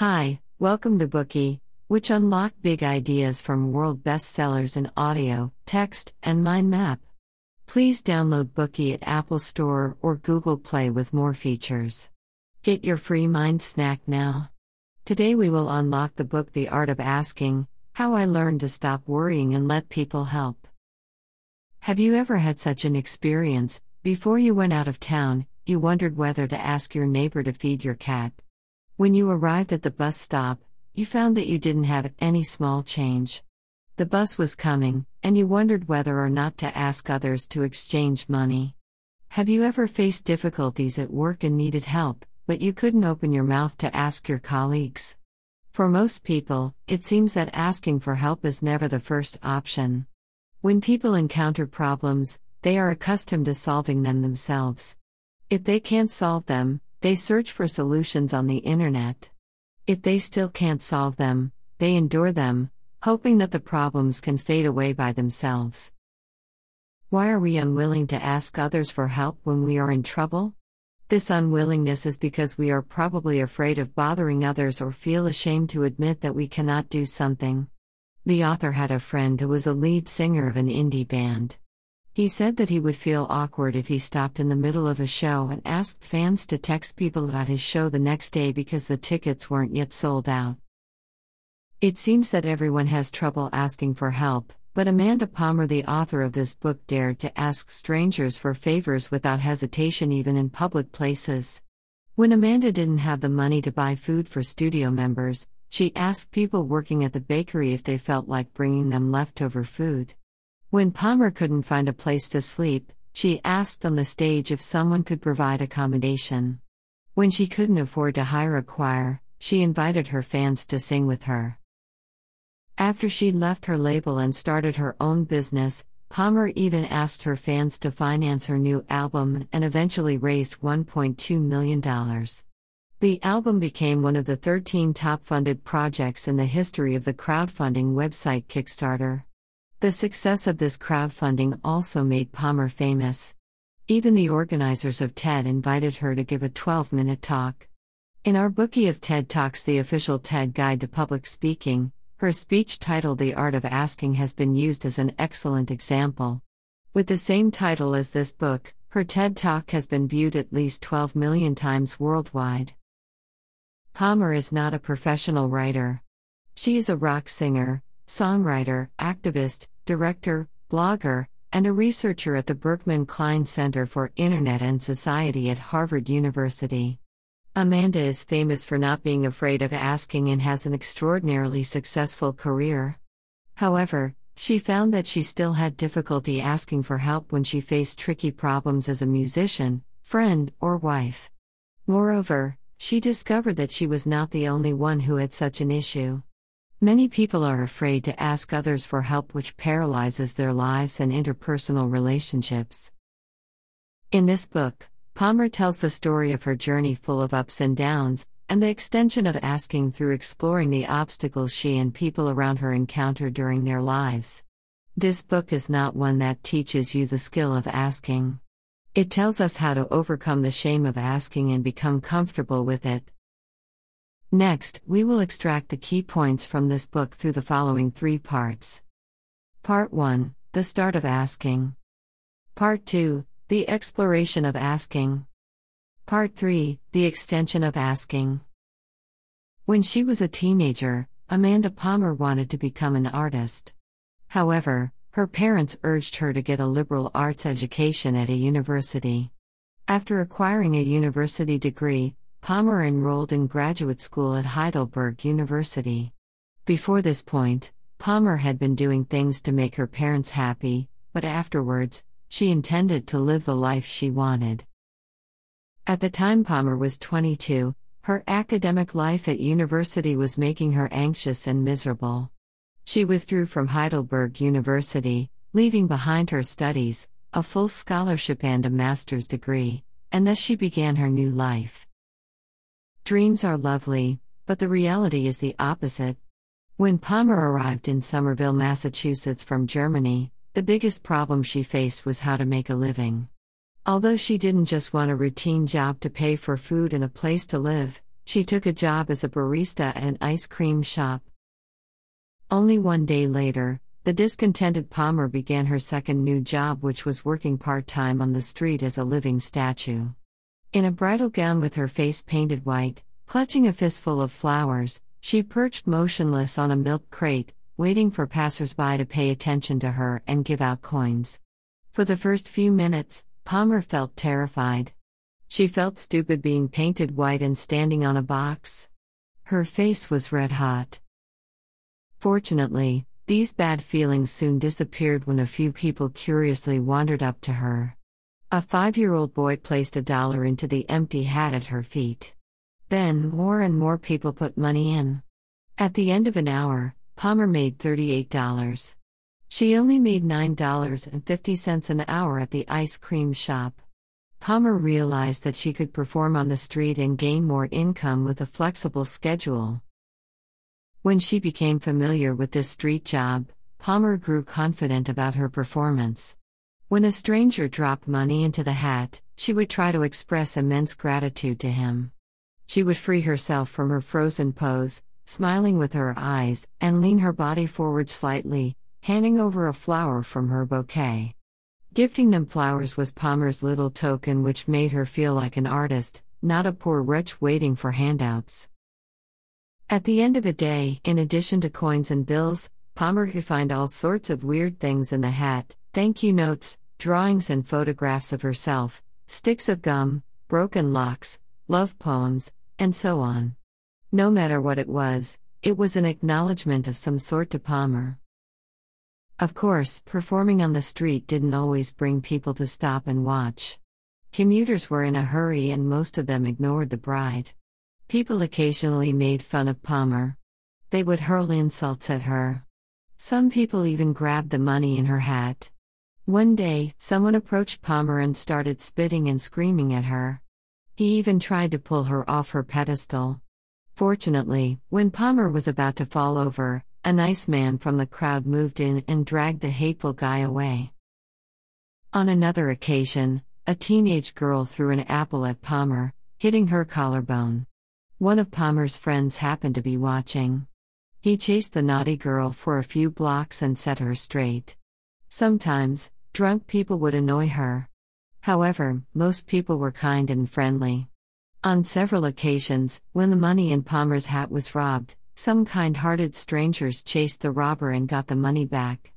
Hi, welcome to Bookey, which unlock big ideas from world bestsellers in audio, text, and mind map. Please download Bookey at Apple Store or Google Play with more features. Get your free mind snack now. Today we will unlock the book The Art of Asking How I Learned to Stop Worrying and Let People Help. Have you ever had such an experience? Before you went out of town, you wondered whether to ask your neighbor to feed your cat. When you arrived at the bus stop, you found that you didn't have any small change. The bus was coming, and you wondered whether or not to ask others to exchange money. Have you ever faced difficulties at work and needed help, but you couldn't open your mouth to ask your colleagues? For most people, it seems that asking for help is never the first option. When people encounter problems, they are accustomed to solving them themselves. If they can't solve them, they search for solutions on the internet. If they still can't solve them, they endure them, hoping that the problems can fade away by themselves. Why are we unwilling to ask others for help when we are in trouble? This unwillingness is because we are probably afraid of bothering others or feel ashamed to admit that we cannot do something. The author had a friend who was a lead singer of an indie band. He said that he would feel awkward if he stopped in the middle of a show and asked fans to text people about his show the next day because the tickets weren't yet sold out. It seems that everyone has trouble asking for help, but Amanda Palmer, the author of this book, dared to ask strangers for favors without hesitation, even in public places. When Amanda didn't have the money to buy food for studio members, she asked people working at the bakery if they felt like bringing them leftover food. When Palmer couldn't find a place to sleep, she asked on the stage if someone could provide accommodation. When she couldn't afford to hire a choir, she invited her fans to sing with her. After she left her label and started her own business, Palmer even asked her fans to finance her new album and eventually raised $1.2 million. The album became one of the 13 top funded projects in the history of the crowdfunding website Kickstarter. The success of this crowdfunding also made Palmer famous. Even the organizers of TED invited her to give a 12 minute talk. In our Bookey of TED Talks, the official TED Guide to Public Speaking, her speech titled The Art of Asking has been used as an excellent example. With the same title as this book, her TED Talk has been viewed at least 12 million times worldwide. Palmer is not a professional writer. She is a rock singer, songwriter, activist, director, blogger, and a researcher at the Berkman Klein Center for Internet and Society at Harvard University. Amanda is famous for not being afraid of asking and has an extraordinarily successful career. However, she found that she still had difficulty asking for help when she faced tricky problems as a musician, friend, or wife. Moreover, she discovered that she was not the only one who had such an issue. Many people are afraid to ask others for help, which paralyzes their lives and interpersonal relationships. In this book, Palmer tells the story of her journey full of ups and downs, and the extension of asking through exploring the obstacles she and people around her encounter during their lives. This book is not one that teaches you the skill of asking. It tells us how to overcome the shame of asking and become comfortable with it. Next, we will extract the key points from this book through the following three parts. Part 1 The Start of Asking. Part 2 The Exploration of Asking. Part 3 The Extension of Asking. When she was a teenager, Amanda Palmer wanted to become an artist. However, her parents urged her to get a liberal arts education at a university. After acquiring a university degree, Palmer enrolled in graduate school at Heidelberg University. Before this point, Palmer had been doing things to make her parents happy, but afterwards, she intended to live the life she wanted. At the time Palmer was 22, her academic life at university was making her anxious and miserable. She withdrew from Heidelberg University, leaving behind her studies, a full scholarship and a master's degree, and thus she began her new life. Dreams are lovely, but the reality is the opposite. When Palmer arrived in Somerville, Massachusetts from Germany, the biggest problem she faced was how to make a living. Although she didn't just want a routine job to pay for food and a place to live, she took a job as a barista at an ice cream shop. Only one day later, the discontented Palmer began her second new job, which was working part time on the street as a living statue. In a bridal gown with her face painted white, clutching a fistful of flowers, she perched motionless on a milk crate, waiting for passersby to pay attention to her and give out coins. For the first few minutes, Palmer felt terrified. She felt stupid being painted white and standing on a box. Her face was red hot. Fortunately, these bad feelings soon disappeared when a few people curiously wandered up to her. A five year old boy placed a dollar into the empty hat at her feet. Then more and more people put money in. At the end of an hour, Palmer made $38. She only made $9.50 an hour at the ice cream shop. Palmer realized that she could perform on the street and gain more income with a flexible schedule. When she became familiar with this street job, Palmer grew confident about her performance. When a stranger dropped money into the hat, she would try to express immense gratitude to him. She would free herself from her frozen pose, smiling with her eyes, and lean her body forward slightly, handing over a flower from her bouquet. Gifting them flowers was Palmer's little token, which made her feel like an artist, not a poor wretch waiting for handouts. At the end of a day, in addition to coins and bills, Palmer could find all sorts of weird things in the hat thank you notes, drawings and photographs of herself, sticks of gum, broken locks, love poems, and so on. No matter what it was, it was an acknowledgement of some sort to Palmer. Of course, performing on the street didn't always bring people to stop and watch. Commuters were in a hurry and most of them ignored the bride. People occasionally made fun of Palmer. They would hurl insults at her. Some people even grabbed the money in her hat. One day, someone approached Palmer and started spitting and screaming at her. He even tried to pull her off her pedestal. Fortunately, when Palmer was about to fall over, a nice man from the crowd moved in and dragged the hateful guy away. On another occasion, a teenage girl threw an apple at Palmer, hitting her collarbone. One of Palmer's friends happened to be watching. He chased the naughty girl for a few blocks and set her straight. Sometimes, drunk people would annoy her. However, most people were kind and friendly. On several occasions, when the money in Palmer's hat was robbed, some kind hearted strangers chased the robber and got the money back.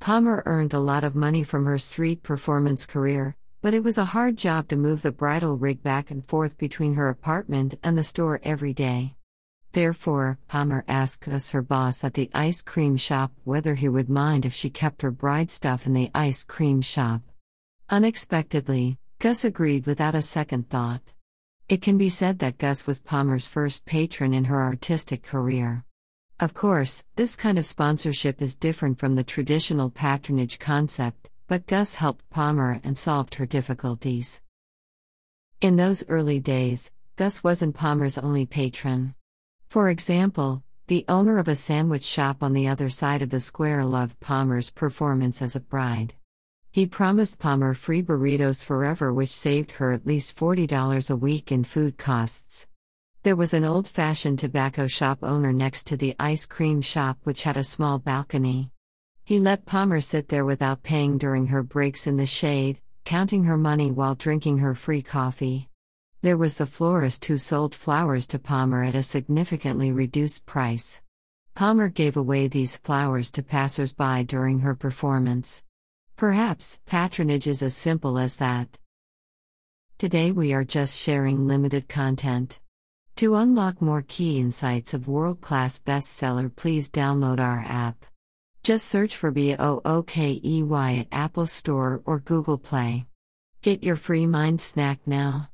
Palmer earned a lot of money from her street performance career, but it was a hard job to move the bridal rig back and forth between her apartment and the store every day. Therefore, Palmer asked Gus, her boss at the ice cream shop, whether he would mind if she kept her bride stuff in the ice cream shop. Unexpectedly, Gus agreed without a second thought. It can be said that Gus was Palmer's first patron in her artistic career. Of course, this kind of sponsorship is different from the traditional patronage concept, but Gus helped Palmer and solved her difficulties. In those early days, Gus wasn't Palmer's only patron. For example, the owner of a sandwich shop on the other side of the square loved Palmer's performance as a bride. He promised Palmer free burritos forever, which saved her at least $40 a week in food costs. There was an old fashioned tobacco shop owner next to the ice cream shop, which had a small balcony. He let Palmer sit there without paying during her breaks in the shade, counting her money while drinking her free coffee. There was the florist who sold flowers to Palmer at a significantly reduced price. Palmer gave away these flowers to passersby during her performance. Perhaps patronage is as simple as that. Today we are just sharing limited content. To unlock more key insights of world class bestseller, please download our app. Just search for BOOKEY at Apple Store or Google Play. Get your free mind snack now.